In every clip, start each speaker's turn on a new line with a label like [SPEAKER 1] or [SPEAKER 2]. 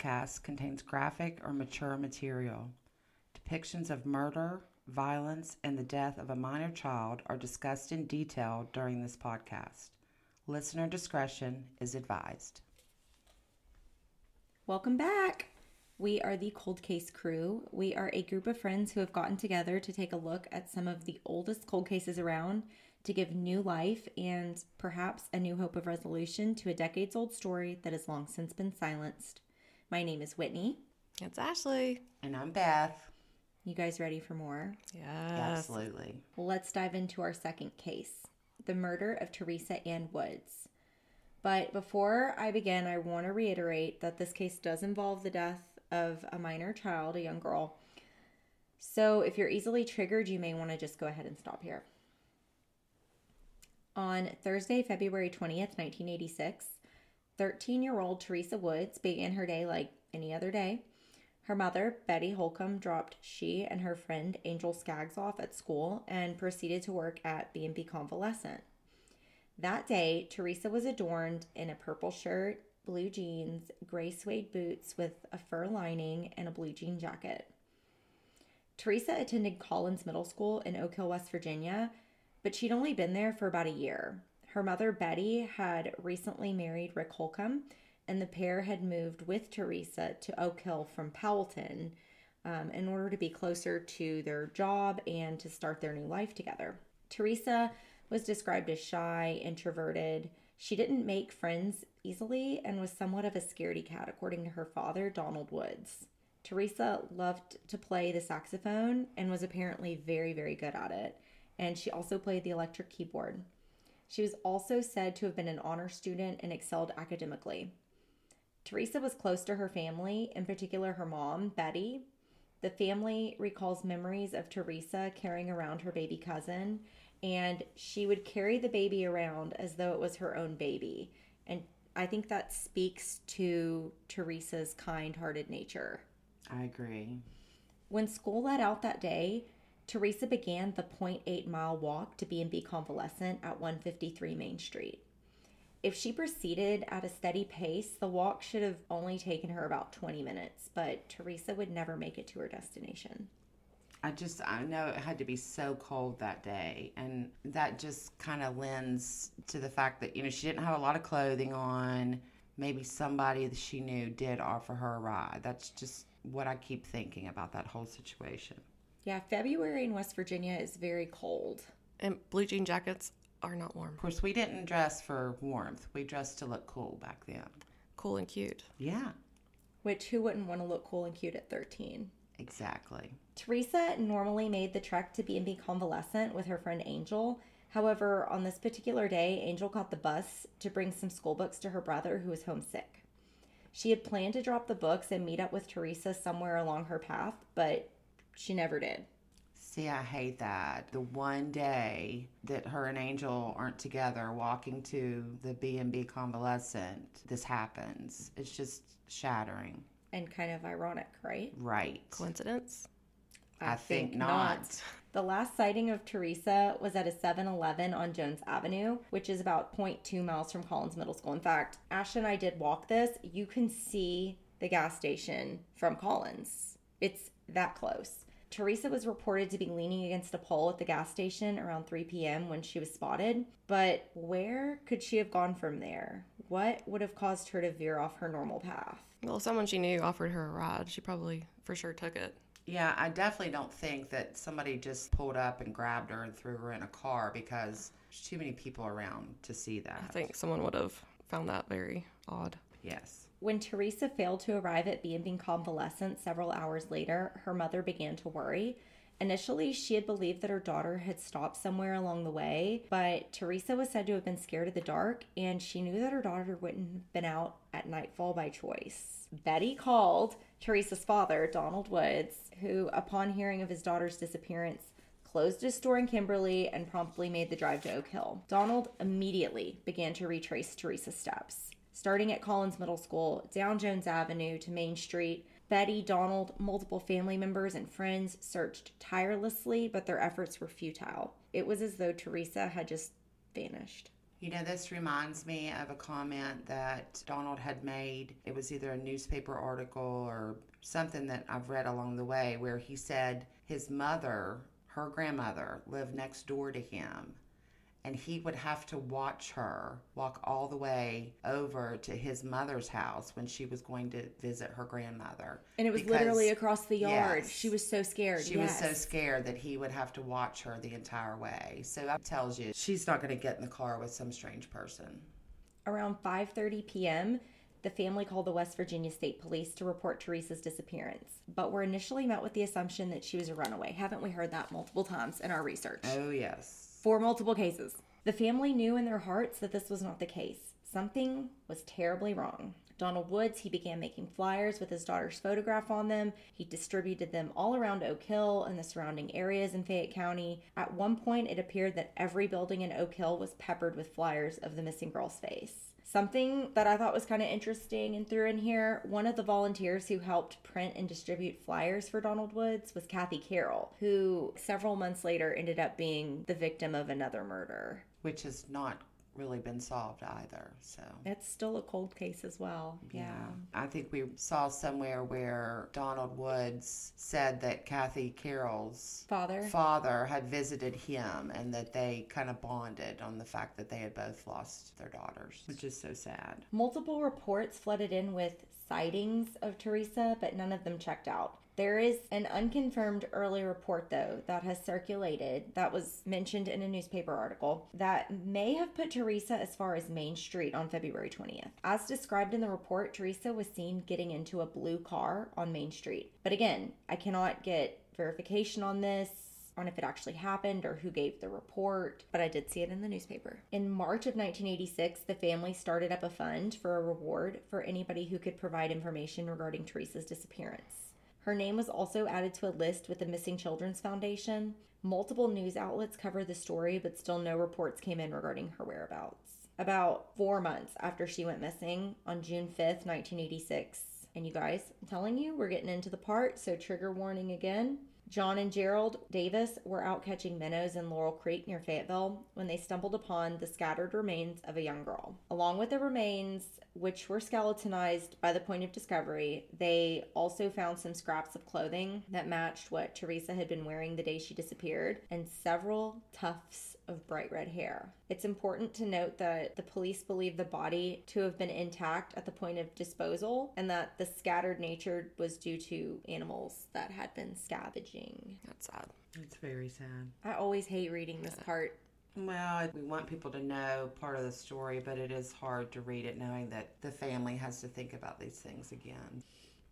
[SPEAKER 1] Podcast contains graphic or mature material. Depictions of murder, violence, and the death of a minor child are discussed in detail during this podcast. Listener discretion is advised.
[SPEAKER 2] Welcome back. We are the Cold Case Crew. We are a group of friends who have gotten together to take a look at some of the oldest cold cases around to give new life and perhaps a new hope of resolution to a decades old story that has long since been silenced. My name is Whitney.
[SPEAKER 3] It's Ashley.
[SPEAKER 1] And I'm Beth.
[SPEAKER 2] You guys ready for more?
[SPEAKER 3] Yes.
[SPEAKER 1] Absolutely.
[SPEAKER 2] Let's dive into our second case the murder of Teresa Ann Woods. But before I begin, I want to reiterate that this case does involve the death of a minor child, a young girl. So if you're easily triggered, you may want to just go ahead and stop here. On Thursday, February 20th, 1986, 13 year old Teresa Woods began her day like any other day. Her mother, Betty Holcomb, dropped she and her friend Angel Skaggs off at school and proceeded to work at B&B Convalescent. That day, Teresa was adorned in a purple shirt, blue jeans, gray suede boots with a fur lining, and a blue jean jacket. Teresa attended Collins Middle School in Oak Hill, West Virginia, but she'd only been there for about a year. Her mother, Betty, had recently married Rick Holcomb, and the pair had moved with Teresa to Oak Hill from Powelton um, in order to be closer to their job and to start their new life together. Teresa was described as shy, introverted. She didn't make friends easily and was somewhat of a scaredy cat, according to her father, Donald Woods. Teresa loved to play the saxophone and was apparently very, very good at it and she also played the electric keyboard. She was also said to have been an honor student and excelled academically. Teresa was close to her family, in particular her mom, Betty. The family recalls memories of Teresa carrying around her baby cousin, and she would carry the baby around as though it was her own baby. And I think that speaks to Teresa's kind hearted nature.
[SPEAKER 1] I agree.
[SPEAKER 2] When school let out that day, Teresa began the 0.8 mile walk to B&B Convalescent at 153 Main Street. If she proceeded at a steady pace, the walk should have only taken her about 20 minutes, but Teresa would never make it to her destination.
[SPEAKER 1] I just, I know it had to be so cold that day. And that just kind of lends to the fact that, you know, she didn't have a lot of clothing on. Maybe somebody that she knew did offer her a ride. That's just what I keep thinking about that whole situation.
[SPEAKER 2] Yeah, February in West Virginia is very cold.
[SPEAKER 3] And blue jean jackets are not warm.
[SPEAKER 1] Of course, we didn't dress for warmth. We dressed to look cool back then.
[SPEAKER 3] Cool and cute.
[SPEAKER 1] Yeah,
[SPEAKER 2] Which who wouldn't want to look cool and cute at 13?
[SPEAKER 1] exactly.
[SPEAKER 2] Teresa normally made the trek to B&B Convalescent with her friend Angel. However, on this particular day, Angel caught the bus to bring some school books to her brother who was homesick. She had planned to drop the books and meet up with Teresa somewhere along her path, but she never did.
[SPEAKER 1] See, I hate that. The one day that her and Angel aren't together walking to the B&B convalescent, this happens. It's just shattering.
[SPEAKER 2] And kind of ironic, right?
[SPEAKER 1] Right.
[SPEAKER 3] Coincidence?
[SPEAKER 1] I, think, not.
[SPEAKER 2] The last sighting of Teresa was at a 7 Eleven on Jones Avenue, which is about 0.2 miles from Collins Middle School. In fact, Ash and I did walk this. You can see the gas station from Collins, it's that close. Teresa was reported to be leaning against a pole at the gas station around 3 p.m. when she was spotted. But where could she have gone from there? What would have caused her to veer off her normal path?
[SPEAKER 3] Well, someone she knew offered her a ride. She probably for sure took it.
[SPEAKER 1] Yeah, I definitely don't think that somebody just pulled up and grabbed her and threw her in a car because there's too many people around to see that.
[SPEAKER 3] I think someone would have found that very odd.
[SPEAKER 1] Yes.
[SPEAKER 2] When Teresa failed to arrive at B&B Convalescent several hours later, her mother began to worry. Initially, she had believed that her daughter had stopped somewhere along the way, but Teresa was said to have been scared of the dark, and she knew that her daughter wouldn't have been out at nightfall by choice. Betty called Teresa's father, Donald Woods, who, upon hearing of his daughter's disappearance, closed his store in Kimberly and promptly made the drive to Oak Hill. Donald immediately began to retrace Teresa's steps. Starting at Collins Middle School, down Jones Avenue to Main Street, Betty, Donald, multiple family members, and friends searched tirelessly, but their efforts were futile. It was as though Teresa had just vanished.
[SPEAKER 1] You know, this reminds me of a comment that Donald had made. It was either a newspaper article or something that I've read along the way where he said his mother, her grandmother, lived next door to him and he would have to watch her walk all the way over to his mother's house when she was going to visit her grandmother.
[SPEAKER 2] And it was
[SPEAKER 1] Because-
[SPEAKER 2] literally across the yard.
[SPEAKER 1] Yes.
[SPEAKER 2] She was so scared.
[SPEAKER 1] She was so scared that he would have to watch her the entire way. So that tells you she's not going to get in the car with some strange person.
[SPEAKER 2] Around 5:30 p.m., the family called the West Virginia State Police to report Teresa's disappearance, but we were initially met with the assumption that she was a runaway. Haven't we heard that multiple times in our research?
[SPEAKER 1] Oh, yes.
[SPEAKER 2] For multiple cases. The family knew in their hearts that this was not the case. Something was terribly wrong. Donald Woods, he began making flyers with his daughter's photograph on them. He distributed them all around Oak Hill and the surrounding areas in Fayette County. At one point, it appeared that every building in Oak Hill was peppered with flyers of the missing girl's face. Something that I thought was kind of interesting and threw in here one of the volunteers who helped print and distribute flyers for Donald Woods was Kathy Carroll, who several months later ended up being the victim of another murder.
[SPEAKER 1] Which is not really been solved either. So.
[SPEAKER 2] It's still a cold case as well. Yeah.
[SPEAKER 1] I think we saw somewhere where Donald Woods said that Kathy Carroll's
[SPEAKER 2] Father?
[SPEAKER 1] father had visited him and that they kind of bonded on the fact that they had both lost their daughters, which is so sad.
[SPEAKER 2] Multiple reports flooded in with sightings of Teresa, but none of them checked out. There is an unconfirmed early report, though, that has circulated that was mentioned in a newspaper article that may have put Teresa as far as Main Street on February 20th. As described in the report, Teresa was seen getting into a blue car on Main Street. But again, I cannot get verification on this on if it actually happened or who gave the report, but I did see it in the newspaper. In March of 1986, the family started up a fund for a reward for anybody who could provide information regarding Teresa's disappearance. Her name was also added to a list with the Missing Children's Foundation. Multiple news outlets covered the story, but still no reports came in regarding her whereabouts. About four months after she went missing, on June 5th, 1986, and you guys, I'm telling you, we're getting into the part, so trigger warning again. John and Gerald Davis were out catching minnows in Laurel Creek near Fayetteville when they stumbled upon the scattered remains of a young girl. Along with the remains, which were skeletonized by the point of discovery, they also found some scraps of clothing that matched what Teresa had been wearing the day she disappeared and several tufts of bright red hair. It's important to note that the police believe the body to have been intact at the point of disposal and that the scattered nature was due to animals that had been scavenging.
[SPEAKER 3] That's sad.
[SPEAKER 1] It's very sad.
[SPEAKER 2] I always hate reading this part.
[SPEAKER 1] Well, we want people to know part of the story, but it is hard to read it knowing that the family has to think about these things again.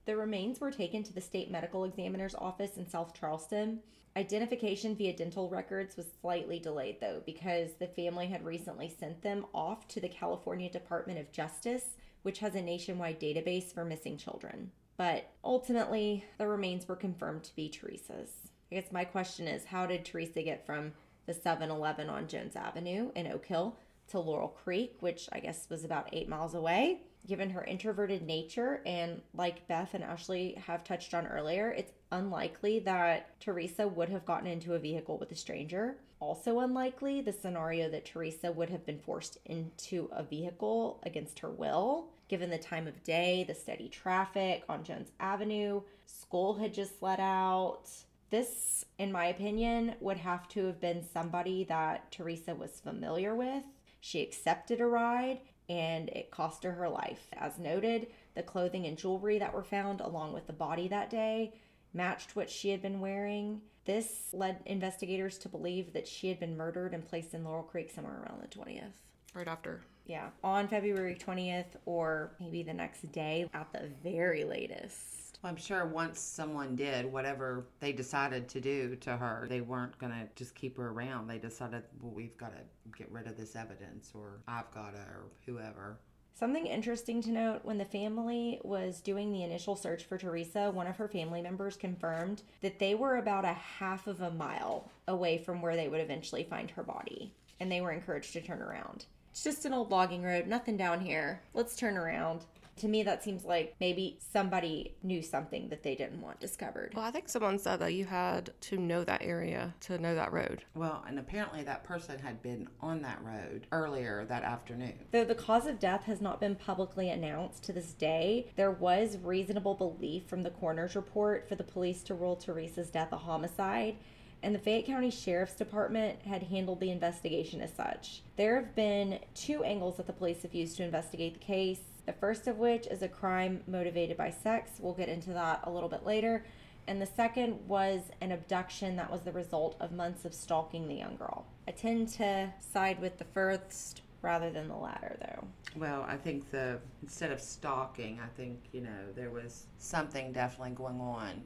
[SPEAKER 2] The remains were taken to the state medical examiner's office in South Charleston. Identification via dental records was slightly delayed, though, because the family had recently sent them off to the California Department of Justice, which has a nationwide database for missing children. But ultimately, the remains were confirmed to be Teresa's. I guess my question is how did Teresa get from the 7 Eleven on Jones Avenue in Oak Hill to Laurel Creek, which I guess was about eight miles away? Given her introverted nature, and like Beth and Ashley have touched on earlier, it's unlikely that Teresa would have gotten into a vehicle with a stranger. Also, unlikely the scenario that Teresa would have been forced into a vehicle against her will, given the time of day, the steady traffic on Jones Avenue. School had just let out. This, in my opinion, would have to have been somebody that Teresa was familiar with. She accepted a ride and it cost her her life. As noted, the clothing and jewelry that were found along with the body that day matched what she had been wearing. This led investigators to believe that she had been murdered and placed in Laurel Creek somewhere around the 20th.
[SPEAKER 3] Right after.
[SPEAKER 2] Yeah, on February 20th or maybe the next day at the very latest.
[SPEAKER 1] I'm sure once someone did whatever they decided to do to her, they weren't going to just keep her around. They decided, well, we've got to get rid of this evidence, or I've got to, or whoever.
[SPEAKER 2] Something interesting to note when the family was doing the initial search for Teresa, one of her family members confirmed that they were about a half of a mile away from where they would eventually find her body, and they were encouraged to turn around. It's just an old logging road, nothing down here. Let's turn around. To me, that seems like maybe somebody knew something that they didn't want discovered.
[SPEAKER 3] Well, I think someone said that you had to know that area to know that road.
[SPEAKER 1] Well, and apparently that person had been on that road earlier that afternoon.
[SPEAKER 2] Though the cause of death has not been publicly announced to this day, there was reasonable belief from the coroner's report for the police to rule Teresa's death a homicide, and the Fayette County Sheriff's Department had handled the investigation as such. There have been two angles that the police have used to investigate the case. The first of which is a crime motivated by sex. We'll get into that a little bit later. And the second was an abduction that was the result of months of stalking the young girl. I tend to side with the first rather than the latter, though.
[SPEAKER 1] Well, I think the instead of stalking, I think you know there was something definitely going on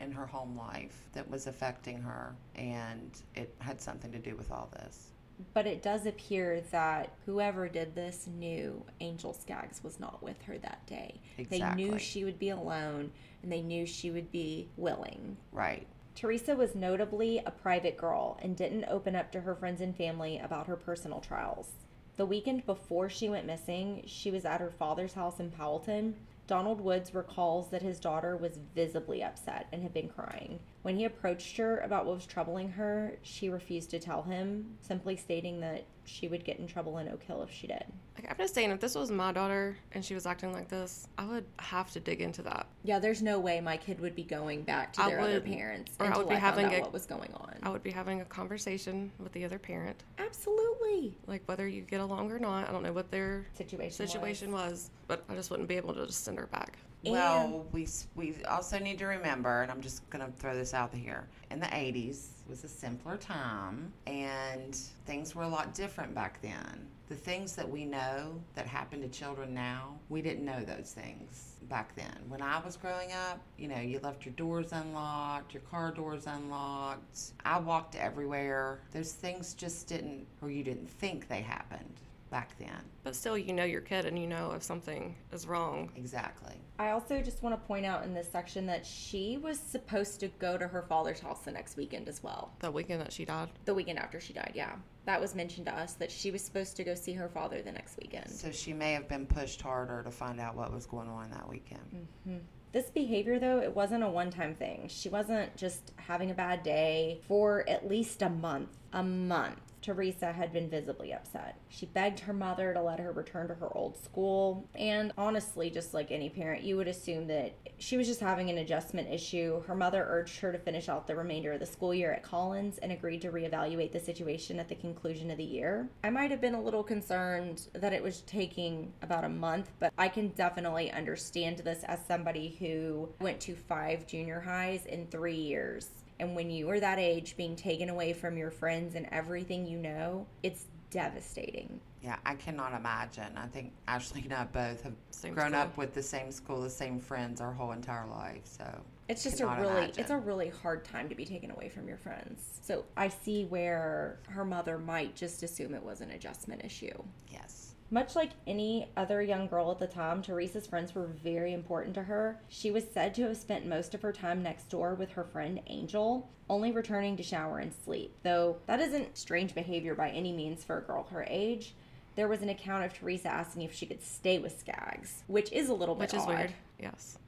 [SPEAKER 1] in her home life that was affecting her, and it had something to do with all this.
[SPEAKER 2] But it does appear that whoever did this knew Angel Skaggs was not with her that day. Exactly. They knew she would be alone and they knew she would be willing.
[SPEAKER 1] Right.
[SPEAKER 2] Teresa was notably a private girl and didn't open up to her friends and family about her personal trials. The weekend before she went missing, she was at her father's house in Powelton. Donald Woods recalls that his daughter was visibly upset and had been crying. When he approached her about what was troubling her, she refused to tell him, simply stating that she would get in trouble in Oak Hill if she did.
[SPEAKER 3] Like, I'm just saying, if this was my daughter and she was acting like this, I would have to dig into that.
[SPEAKER 2] Yeah, there's no way my kid would be going back to
[SPEAKER 3] I
[SPEAKER 2] their other
[SPEAKER 3] would-
[SPEAKER 2] parents
[SPEAKER 3] or I would be
[SPEAKER 2] I
[SPEAKER 3] having a-
[SPEAKER 2] what was going on.
[SPEAKER 3] I would be having a conversation with the other parent,
[SPEAKER 2] Absolutely.
[SPEAKER 3] like whether you get along or not. I don't know what their
[SPEAKER 2] Situation.
[SPEAKER 3] situation was, but I just wouldn't be able to just send her back.
[SPEAKER 1] Well, we we also need to remember, and I'm just going to throw this out here. In the 80s was a simpler time, and things were a lot different back then. The things that we know that happen to children now, we didn't know those things back then. When I was growing up, you know, you left your doors unlocked, your car doors unlocked. I walked everywhere. Those things just didn't, or you didn't think they happened back then.
[SPEAKER 3] But still, you know your kid and you know if something is wrong.
[SPEAKER 1] Exactly.
[SPEAKER 2] I also just want to point out in this section that she was supposed to go to her father's house the next weekend as well.
[SPEAKER 3] The weekend that she died.
[SPEAKER 2] The weekend after she died, yeah. That was mentioned to us that she was supposed to go see her father the next weekend.
[SPEAKER 1] So she may have been pushed harder to find out what was going on that weekend. Mm-hmm.
[SPEAKER 2] This behavior, though, it wasn't a one time thing. She wasn't just having a bad day for at least a month. A month. Teresa had been visibly upset. She begged her mother to let her return to her old school. And honestly, just like any parent, you would assume that she was just having an adjustment issue. Her mother urged her to finish out the remainder of the school year at Collins and agreed to reevaluate the situation at the conclusion of the year. I might have been a little concerned that it was taking about a month, but I can definitely understand this as somebody who went to five junior highs in three years. And when you are that age, being taken away from your friends and everything you know, it's devastating.
[SPEAKER 1] Yeah, I cannot imagine. I think Ashley and I both have
[SPEAKER 3] Same
[SPEAKER 1] grown
[SPEAKER 3] school.
[SPEAKER 1] up with the same school, the same friends our whole entire life. So
[SPEAKER 2] It's just a really
[SPEAKER 1] imagine.
[SPEAKER 2] it's a really hard time to be taken away from your friends. So I see where her mother might just assume it was an adjustment issue.
[SPEAKER 1] yes,
[SPEAKER 2] Much like any other young girl at the time, Teresa's friends were very important to her. She was said to have spent most of her time next door with her friend Angel, only returning to shower and sleep. Though that isn't strange behavior by any means for a girl her age. There was an account of Teresa asking if she could stay with Skaggs, which is a little bit
[SPEAKER 3] Which is
[SPEAKER 2] odd.
[SPEAKER 3] weird. Yes.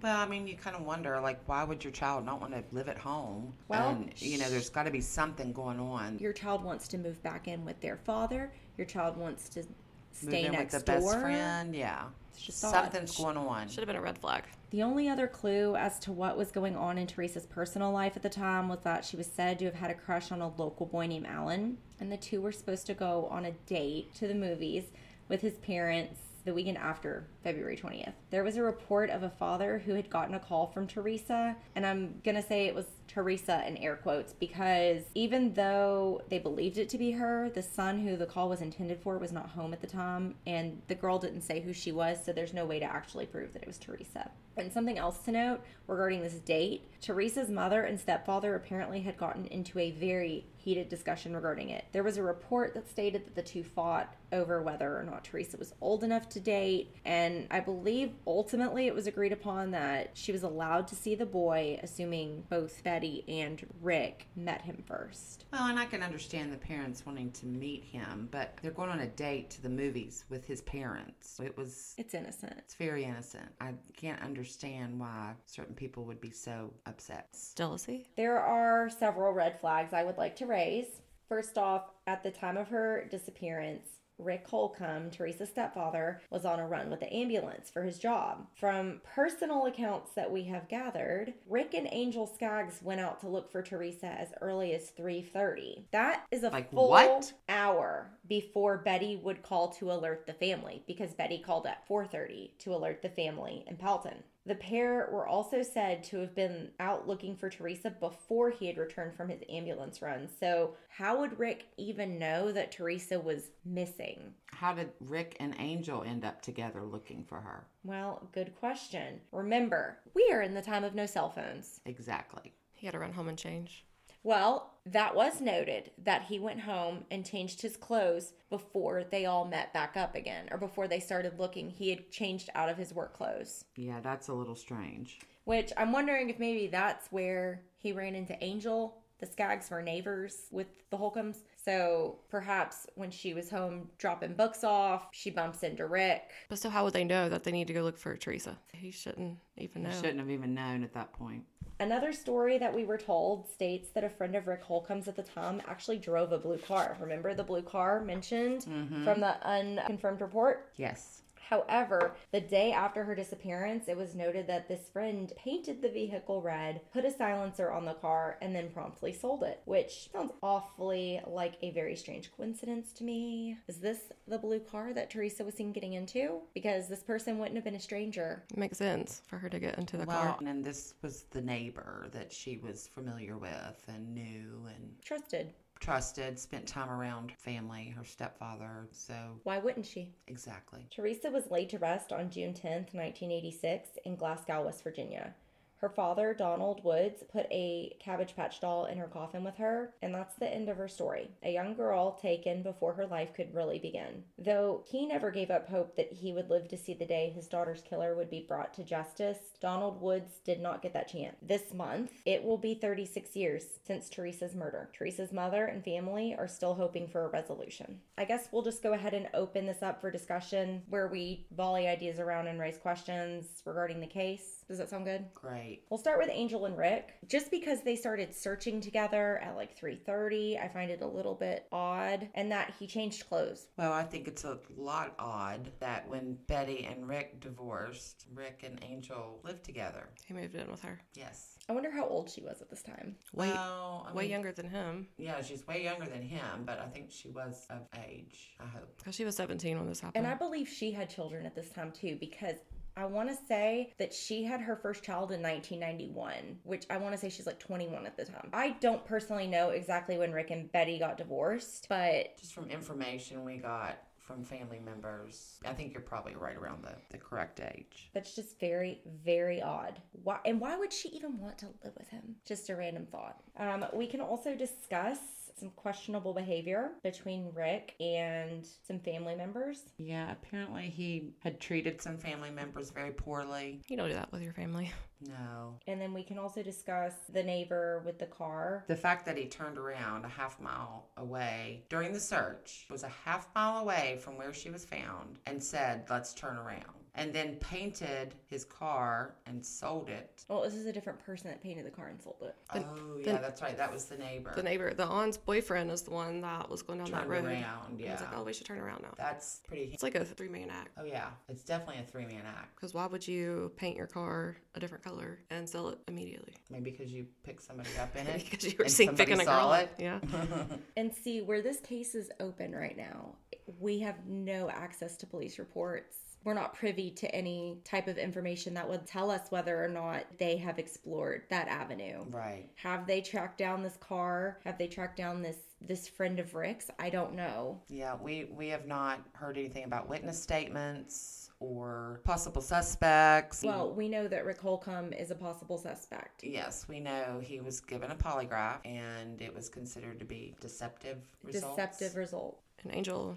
[SPEAKER 1] Well, I mean, you kind of wonder, like, why would your child not want to live at home?
[SPEAKER 2] Well,
[SPEAKER 1] and you know, there's got to be something going on.
[SPEAKER 2] Your child wants to move back in with their father. Your child wants to
[SPEAKER 1] Move
[SPEAKER 2] stay next
[SPEAKER 1] with the
[SPEAKER 2] door.
[SPEAKER 1] best friend. Yeah,
[SPEAKER 2] It's just odd.
[SPEAKER 1] something's going on.
[SPEAKER 3] Should have been a red flag.
[SPEAKER 2] The only other clue as to what was going on in Teresa's personal life at the time was that she was said to have had a crush on a local boy named Alan, and the two were supposed to go on a date to the movies with his parents the weekend after February 20th. There was a report of a father who had gotten a call from Teresa, and I'm going to say it was Teresa in air quotes because even though they believed it to be her, the son who the call was intended for was not home at the time, and the girl didn't say who she was, so there's no way to actually prove that it was Teresa. And something else to note regarding this date Teresa's mother and stepfather apparently had gotten into a very heated discussion regarding it. There was a report that stated that the two fought over whether or not Teresa was old enough to date, and And I believe ultimately it was agreed upon that she was allowed to see the boy, assuming both Betty and Rick met him first.
[SPEAKER 1] Well, and I can understand the parents wanting to meet him, but they're going on a date to the movies with his parents. It was
[SPEAKER 2] It's innocent.
[SPEAKER 1] it's very innocent. I can't understand why certain people would be so upset.
[SPEAKER 3] Jealousy?
[SPEAKER 2] There are several red flags I would like to raise. First off, at the time of her disappearance, Rick Holcomb, Teresa's stepfather, was on a run with the ambulance for his job. From personal accounts that we have gathered, Rick and Angel Skaggs went out to look for Teresa as early as 3:30. That is a
[SPEAKER 1] Like
[SPEAKER 2] full
[SPEAKER 1] what?
[SPEAKER 2] hour before Betty would call to alert the family because Betty called at 4:30 to alert the family in Powelton. The pair were also said to have been out looking for Teresa before he had returned from his ambulance run. So, how would Rick even know that Teresa was missing?
[SPEAKER 1] How did Rick and Angel end up together looking for her?
[SPEAKER 2] Well, good question. Remember, we are in the time of no cell phones.
[SPEAKER 1] Exactly.
[SPEAKER 3] He had to run home and change.
[SPEAKER 2] Well, that was noted that he went home and changed his clothes before they all met back up again or before they started looking. He had changed out of his work clothes,
[SPEAKER 1] Yeah, that's a little strange.
[SPEAKER 2] which I'm wondering if maybe that's where he ran into Angel. The Skaggs were neighbors with the Holcombs. So perhaps when she was home dropping books off, she bumps into Rick.
[SPEAKER 3] But so, how would they know that they need to go look for Teresa? He shouldn't even know.
[SPEAKER 1] I shouldn't have even known at that point.
[SPEAKER 2] Another story that we were told states that a friend of Rick Holcomb's at the time actually drove a blue car. Remember the blue car mentioned mm-hmm. from the unconfirmed report?
[SPEAKER 1] Yes.
[SPEAKER 2] However, the day after her disappearance, it was noted that this friend painted the vehicle red, put a silencer on the car, and then promptly sold it, which sounds awfully like a very strange coincidence to me. Is this the blue car that Teresa was seen getting into? Because this person wouldn't have been a stranger.
[SPEAKER 3] It makes sense for her to get into the
[SPEAKER 1] Well,
[SPEAKER 3] car.
[SPEAKER 1] and this was the neighbor that she was familiar with and knew and
[SPEAKER 2] Trusted.
[SPEAKER 1] Trusted, spent time around family, her stepfather. So,
[SPEAKER 2] Why wouldn't she?
[SPEAKER 1] exactly.
[SPEAKER 2] Teresa was laid to rest on June 10th, 1986, in Glasgow, West Virginia. Her father, Donald Woods, put a Cabbage Patch doll in her coffin with her, and that's the end of her story. A young girl taken before her life could really begin. Though he never gave up hope that he would live to see the day his daughter's killer would be brought to justice, Donald Woods did not get that chance. This month, it will be 36 years since Teresa's murder. Teresa's mother and family are still hoping for a resolution. I guess we'll just go ahead and open this up for discussion where we volley ideas around and raise questions regarding the case. Does that sound good?
[SPEAKER 1] Great.
[SPEAKER 2] We'll start with Angel and Rick. Just because they started searching together at like 3:30, I find it a little bit odd and that he changed clothes.
[SPEAKER 1] Well, I think it's a lot odd that when Betty and Rick divorced, Rick and Angel lived together.
[SPEAKER 3] He moved in with her.
[SPEAKER 1] Yes.
[SPEAKER 2] I wonder how old she was at this time.
[SPEAKER 3] Way,
[SPEAKER 1] well, I
[SPEAKER 3] way
[SPEAKER 1] mean,
[SPEAKER 3] younger than him.
[SPEAKER 1] Yeah, she's way younger than him, but I think she was of age. I hope.
[SPEAKER 3] Because she was 17 when this happened.
[SPEAKER 2] And I believe she had children at this time too, because I want to say that she had her first child in 1991, which I want to say she's like 21 at the time. I don't personally know exactly when Rick and Betty got divorced, but
[SPEAKER 1] Just from information we got from family members, I think you're probably right around the, the correct age.
[SPEAKER 2] that's just very, very odd. Why and why would she even want to live with him? Just a random thought. Um, we can also discuss some questionable behavior between Rick and some family members.
[SPEAKER 1] Yeah, apparently he had treated some family members very poorly.
[SPEAKER 3] you don't do that with your family.
[SPEAKER 1] No.
[SPEAKER 2] And then we can also discuss the neighbor with the car.
[SPEAKER 1] The fact that he turned around a half mile away during the search was a half mile away from where she was found and said, Let's turn around. And then painted his car and sold it.
[SPEAKER 2] Well, this is a different person that painted the car and sold it.
[SPEAKER 3] The-
[SPEAKER 1] oh,
[SPEAKER 3] the-
[SPEAKER 1] yeah, that's right. That was the neighbor.
[SPEAKER 3] The neighbor, the aunt's boyfriend, is the one that was going down that
[SPEAKER 1] turned
[SPEAKER 3] road.
[SPEAKER 1] around. Yeah.
[SPEAKER 3] was like, oh, we should turn around now.
[SPEAKER 1] That's pretty.
[SPEAKER 3] It's like a three man act.
[SPEAKER 1] Oh, yeah. It's definitely a three man act.
[SPEAKER 3] Because why would you paint your car a different color and sell it immediately?
[SPEAKER 1] Maybe because you picked somebody up in it.
[SPEAKER 3] because you were
[SPEAKER 1] and
[SPEAKER 3] seen
[SPEAKER 1] somebody
[SPEAKER 3] picking a girl up.
[SPEAKER 1] it.
[SPEAKER 3] Yeah.
[SPEAKER 2] And see, where this case is open right now, we have no access to police reports. We're not privy to any type of information that would tell us whether or not they have explored that avenue.
[SPEAKER 1] Right.
[SPEAKER 2] Have they tracked down this car? Have they tracked down this this friend of Rick's? I don't know.
[SPEAKER 1] Yeah, we, we have not heard anything about witness statements or possible suspects.
[SPEAKER 2] Well, we know that Rick Holcomb is a possible suspect.
[SPEAKER 1] Yes, we know he was given a polygraph and it was considered to be deceptive results.
[SPEAKER 2] Deceptive result.
[SPEAKER 3] And Angel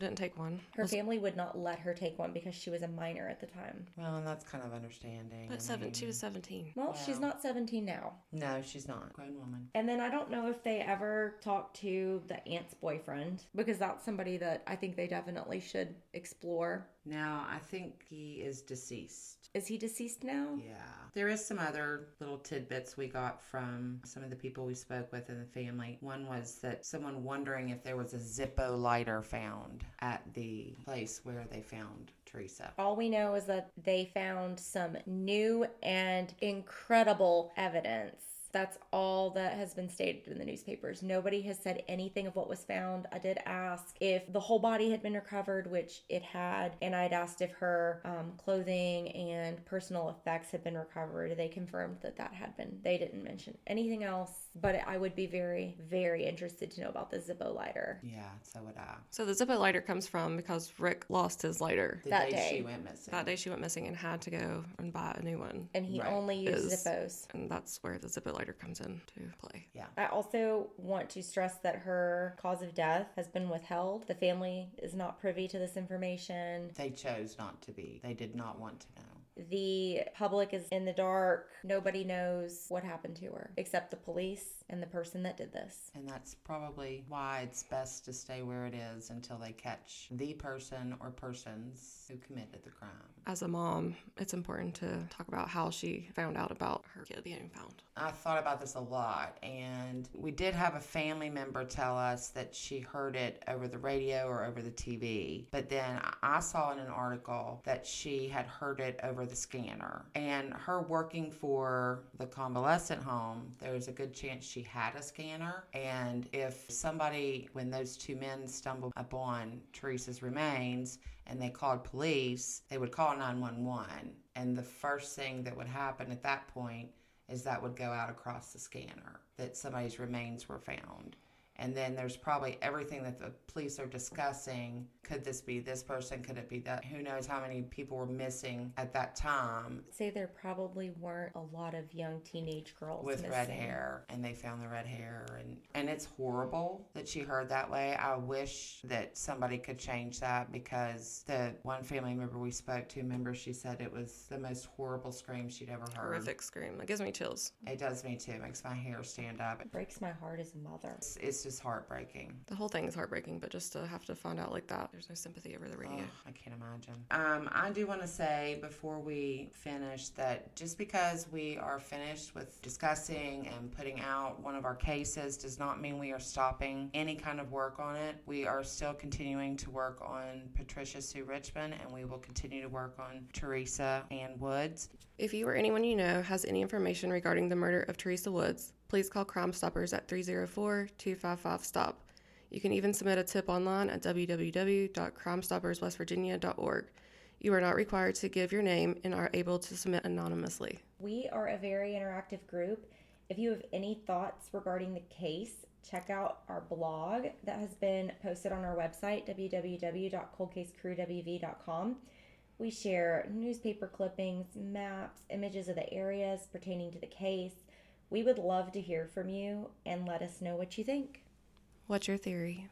[SPEAKER 3] didn't take one.
[SPEAKER 2] Her
[SPEAKER 3] Was-
[SPEAKER 2] family would not let her take one because she was a minor at the time.
[SPEAKER 1] Well, and that's kind of understanding. I
[SPEAKER 3] but seven, she
[SPEAKER 1] mean,
[SPEAKER 3] was 17.
[SPEAKER 2] Well, she's not 17 now.
[SPEAKER 1] No, she's not. Grown woman.
[SPEAKER 2] And then I don't know if they ever talked to the aunt's boyfriend because that's somebody that I think they definitely should explore.
[SPEAKER 1] Now, I think he is deceased.
[SPEAKER 2] Is he deceased now?
[SPEAKER 1] Yeah. There is some other little tidbits we got from some of the people we spoke with in the family. One was that someone wondering if there was a Zippo lighter found at the place where they found Teresa.
[SPEAKER 2] All we know is that they found some new and incredible evidence. That's all that has been stated in the newspapers. Nobody has said anything of what was found. I did ask if the whole body had been recovered, which it had, and I'd asked if her um, clothing and personal effects had been recovered. They confirmed that that had been. They didn't mention anything else, but I would be very, very interested to know about the Zippo lighter.
[SPEAKER 1] Yeah, so would I.
[SPEAKER 3] So the Zippo lighter comes from because Rick lost his lighter.
[SPEAKER 1] The
[SPEAKER 2] That
[SPEAKER 1] day,
[SPEAKER 2] day.
[SPEAKER 1] she went missing.
[SPEAKER 3] That day she went missing and had to go and buy a new one.
[SPEAKER 2] And he
[SPEAKER 1] Right.
[SPEAKER 2] only used
[SPEAKER 3] Is-
[SPEAKER 2] Zippos.
[SPEAKER 3] And that's where the Zippo lighter comes in to play.
[SPEAKER 1] Yeah.
[SPEAKER 2] I also want to stress that her cause of death has been withheld. The family is not privy to this information.
[SPEAKER 1] They chose not to be. They did not want to know.
[SPEAKER 2] The public is in the dark. Nobody knows what happened to her except the police and the person that did this.
[SPEAKER 1] And that's probably why it's best to stay where it is until they catch the person or persons who committed the crime.
[SPEAKER 3] As a mom, it's important to talk about how she found out about her kid being found.
[SPEAKER 1] I thought about this a lot, and we did have a family member tell us that she heard it over the radio or over the TV. But then I saw in an article that she had heard it over the scanner. And her working for the convalescent home, there's a good chance she had a scanner. And if somebody, when those two men stumbled upon Teresa's remains, and they called police, they would call 911. And the first thing that would happen at that point is that would go out across the scanner that somebody's remains were found. And then there's probably everything that the police are discussing. Could this be this person? Could it be that? Who knows how many people were missing at that time
[SPEAKER 2] Say there probably weren't a lot of young teenage girls
[SPEAKER 1] with red hair and they found the red hair and and it's horrible that she heard that way i wish that somebody could change that because the one family member we spoke to remember she said it was the most horrible scream she'd ever heard
[SPEAKER 3] Horrific scream. It gives me chills.
[SPEAKER 1] it does me too it makes my hair stand up
[SPEAKER 2] It breaks my heart as a mother.
[SPEAKER 1] it's, it's just heartbreaking
[SPEAKER 3] The whole thing is heartbreaking, but just to have to find out like that, there's no sympathy over the radio.
[SPEAKER 1] Ugh, I can't imagine. Um, I do want to say before we finish that just because we are finished with discussing and putting out one of our cases does not mean we are stopping any kind of work on it. We are still continuing to work on Patricia Sue Richmond and we will continue to work on Teresa Ann Woods.
[SPEAKER 3] If you or anyone you know has any information regarding the murder of Teresa Woods, please call Crime Stoppers at 304 255 STOP. You can even submit a tip online at www.crimestopperswestvirginia.org. You are not required to give your name and are able to submit anonymously.
[SPEAKER 2] We are a very interactive group. If you have any thoughts regarding the case, check out our blog that has been posted on our website, www.coldcasecrewwv.com. We share newspaper clippings, maps, images of the areas pertaining to the case. We would love to hear from you and let us know what you think.
[SPEAKER 3] What's your theory?